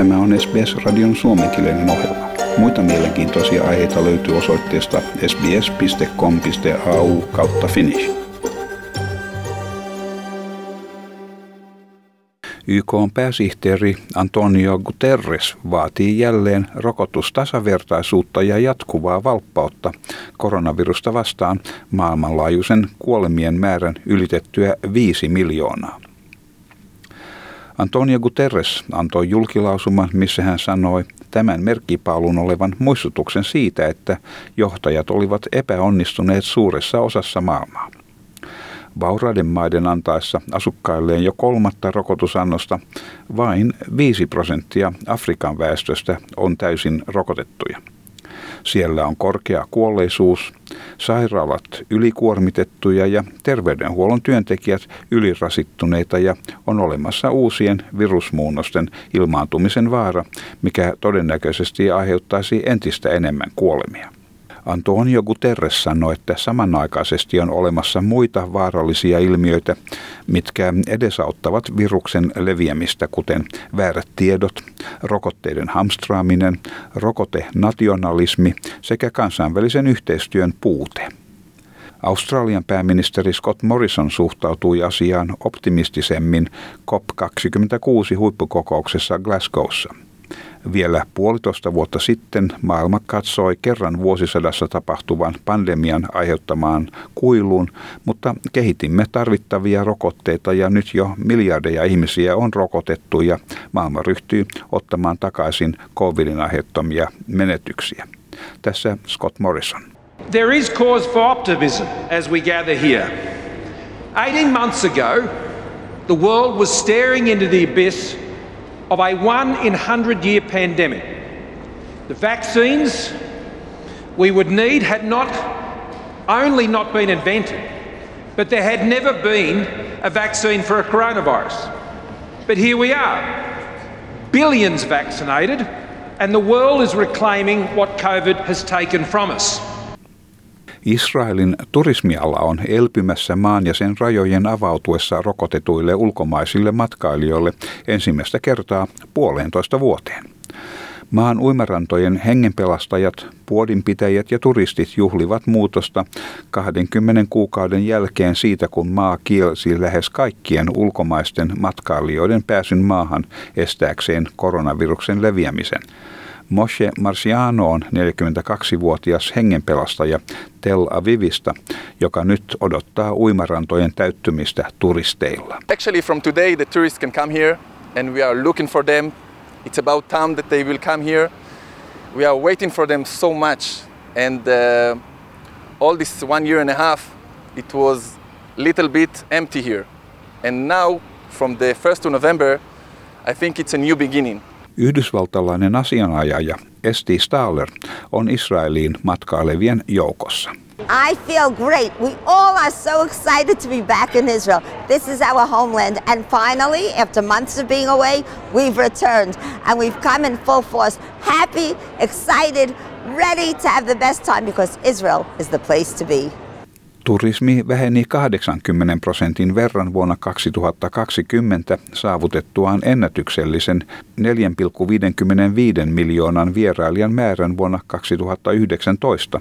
Tämä on SBS-radion suomenkielinen ohjelma. Muita mielenkiintoisia aiheita löytyy osoitteesta sbs.com.au kautta finnish. YK on pääsihteeri Antonio Guterres vaatii jälleen rokotustasavertaisuutta ja jatkuvaa valppautta koronavirusta vastaan maailmanlaajuisen kuolemien määrän ylitettyä 5 miljoonaa. Antonio Guterres antoi julkilausuman, missä hän sanoi tämän merkkipaalun olevan muistutuksen siitä, että johtajat olivat epäonnistuneet suuressa osassa maailmaa. Vauraiden maiden antaessa asukkailleen jo kolmatta rokotusannosta vain 5 prosenttia Afrikan väestöstä on täysin rokotettuja. Siellä on korkea kuolleisuus, sairaalat ylikuormitettuja ja terveydenhuollon työntekijät ylirasittuneita ja on olemassa uusien virusmuunnosten ilmaantumisen vaara, mikä todennäköisesti aiheuttaisi entistä enemmän kuolemia. Antonio Guterres sanoi, että samanaikaisesti on olemassa muita vaarallisia ilmiöitä, mitkä edesauttavat viruksen leviämistä, kuten väärät tiedot, rokotteiden hamstraaminen, rokotenationalismi sekä kansainvälisen yhteistyön puute. Australian pääministeri Scott Morrison suhtautui asiaan optimistisemmin COP26 huippukokouksessa Glasgowssa – vielä puolitoista vuotta sitten maailma katsoi kerran vuosisadassa tapahtuvan pandemian aiheuttamaan kuiluun, mutta kehitimme tarvittavia rokotteita ja nyt jo miljardeja ihmisiä on rokotettu ja maailma ryhtyy ottamaan takaisin covidin aiheuttamia menetyksiä. Tässä Scott Morrison. There is cause for optimism as we gather here. 18 months ago, the world was staring into the abyss of a one in 100 year pandemic. The vaccines we would need had not only not been invented, but there had never been a vaccine for a coronavirus. But here we are, billions vaccinated, and the world is reclaiming what COVID has taken from us. Israelin turismiala on elpymässä maan ja sen rajojen avautuessa rokotetuille ulkomaisille matkailijoille ensimmäistä kertaa puolentoista vuoteen. Maan uimarantojen hengenpelastajat, puodinpitäjät ja turistit juhlivat muutosta 20 kuukauden jälkeen siitä, kun maa kielsi lähes kaikkien ulkomaisten matkailijoiden pääsyn maahan estääkseen koronaviruksen leviämisen. Moshe Marciano on 42-vuotias hengenpelastaja Tel Avivista, joka nyt odottaa uimarantojen täyttymistä turisteilla. Actually from today the tourists can come here and we are looking for them. It's about time that they will come here. We are waiting for them so much and uh, all this one year and a half it was little bit empty here. And now from the 1st of November I think it's a new beginning. Yhdysvaltalainen asianajaja Esti Staller on Israeliin matkailevien joukossa. I feel great. We all are so excited to be back in Israel. This is our homeland. And finally, after months of being away, we've returned and we've come in full force, happy, excited, ready to have the best time because Israel is the place to be. Turismi väheni 80 prosentin verran vuonna 2020 saavutettuaan ennätyksellisen 4,55 miljoonan vierailijan määrän vuonna 2019,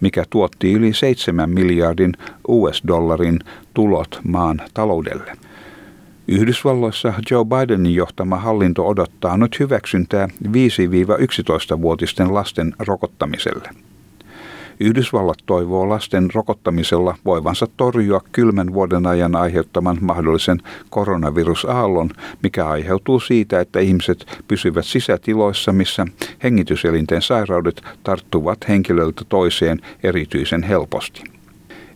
mikä tuotti yli 7 miljardin US-dollarin tulot maan taloudelle. Yhdysvalloissa Joe Bidenin johtama hallinto odottaa nyt hyväksyntää 5-11-vuotisten lasten rokottamiselle. Yhdysvallat toivoo lasten rokottamisella voivansa torjua kylmän vuoden ajan aiheuttaman mahdollisen koronavirusaallon, mikä aiheutuu siitä, että ihmiset pysyvät sisätiloissa, missä hengityselinten sairaudet tarttuvat henkilöltä toiseen erityisen helposti.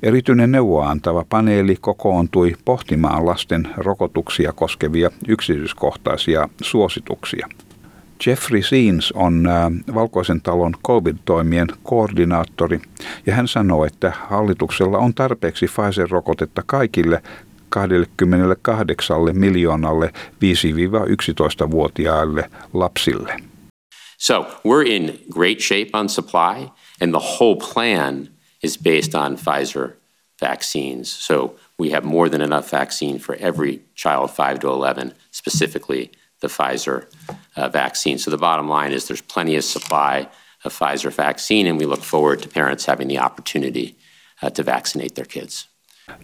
Erityinen neuvoa antava paneeli kokoontui pohtimaan lasten rokotuksia koskevia yksityiskohtaisia suosituksia. Jeffrey Seens on äh, Valkoisen talon COVID-toimien koordinaattori ja hän sanoo, että hallituksella on tarpeeksi Pfizer-rokotetta kaikille 28 miljoonalle 5-11-vuotiaille lapsille. So we're in great shape on supply and the whole plan is based on Pfizer vaccines. So we have more than enough vaccine for every child 5 to 11, specifically the Pfizer uh, vaccine. So the bottom line is there's plenty of supply of Pfizer vaccine, and we look forward to parents having the opportunity uh, to vaccinate their kids.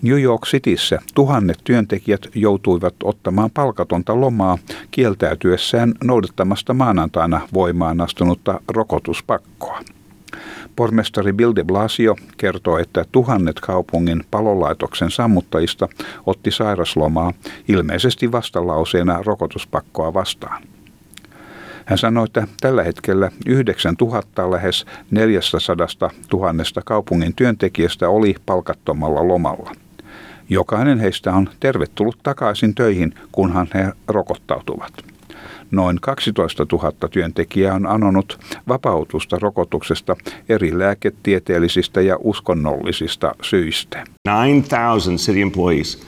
New York Cityssä tuhannet työntekijät joutuivat ottamaan palkatonta lomaa kieltäytyessään noudattamasta maanantaina voimaan astunutta rokotuspakkoa. Pormestari Bill de Blasio kertoo, että tuhannet kaupungin palolaitoksen sammuttajista otti sairaslomaa ilmeisesti vastalauseena rokotuspakkoa vastaan. Hän sanoi, että tällä hetkellä 9000 lähes 400 000 kaupungin työntekijästä oli palkattomalla lomalla. Jokainen heistä on tervetullut takaisin töihin, kunhan he rokottautuvat. Noin 12 000 työntekijää on anonut vapautusta rokotuksesta eri lääketieteellisistä ja uskonnollisista syistä. 9,000 city employees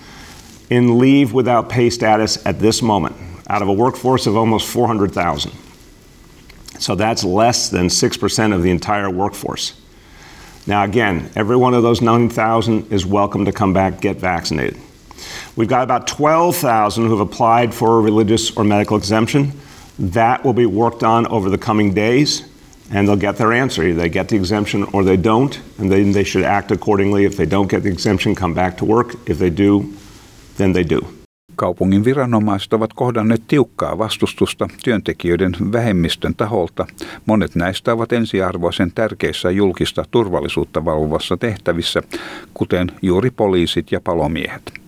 in leave without pay status at this moment out of a workforce of almost 400,000. So that's less than 6% of the entire workforce. Now, again, every one of those 9,000 is welcome to come back get vaccinated. We've got about 12,000 who have applied for a religious or medical exemption. That will be worked on over the coming days, and they'll get their answer. Either they get the exemption or they don't, and then they should act accordingly. If they don't get the exemption, come back to work. If they do, then they do. Kaupungin viranomaiset ovat kohdanneet tiukkaa vastustusta työntekijöiden vähemmistön taholta. Monet näistä ovat ensiarvoisen tärkeissä julkista turvallisuutta valvovassa tehtävissä, kuten juuri poliisit ja palomiehet.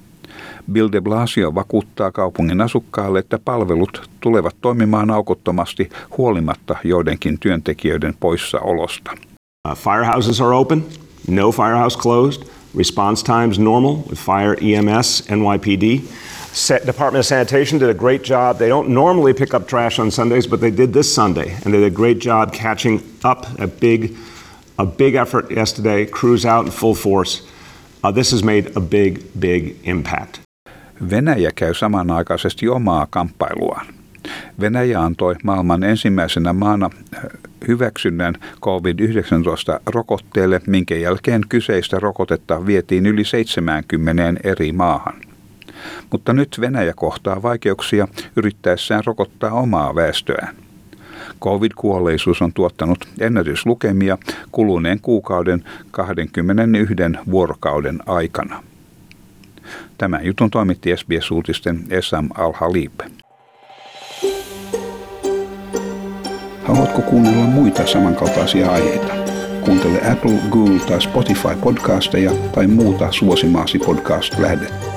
Bill de Blasio vakuuttaa kaupungin asukkaalle, että palvelut tulevat toimimaan aukottomasti huolimatta joidenkin työntekijöiden poissaolosta. Uh, firehouses are open, no firehouse closed, response times normal with fire, EMS, NYPD. Department of Sanitation did a great job. They don't normally pick up trash on Sundays, but they did this Sunday, and they did a great job catching up a big, a big effort yesterday. Crews out in full force. Uh, this has made a big, big impact. Venäjä käy samanaikaisesti omaa kamppailuaan. Venäjä antoi maailman ensimmäisenä maana äh, hyväksynnän COVID-19-rokotteelle, minkä jälkeen kyseistä rokotetta vietiin yli 70 eri maahan. Mutta nyt Venäjä kohtaa vaikeuksia yrittäessään rokottaa omaa väestöään. Covid-kuolleisuus on tuottanut ennätyslukemia kuluneen kuukauden 21 vuorokauden aikana. Tämän jutun toimitti SBS-uutisten Esam Al-Halib. Haluatko kuunnella muita samankaltaisia aiheita? Kuuntele Apple, Google tai Spotify podcasteja tai muuta suosimaasi podcast-lähdettä.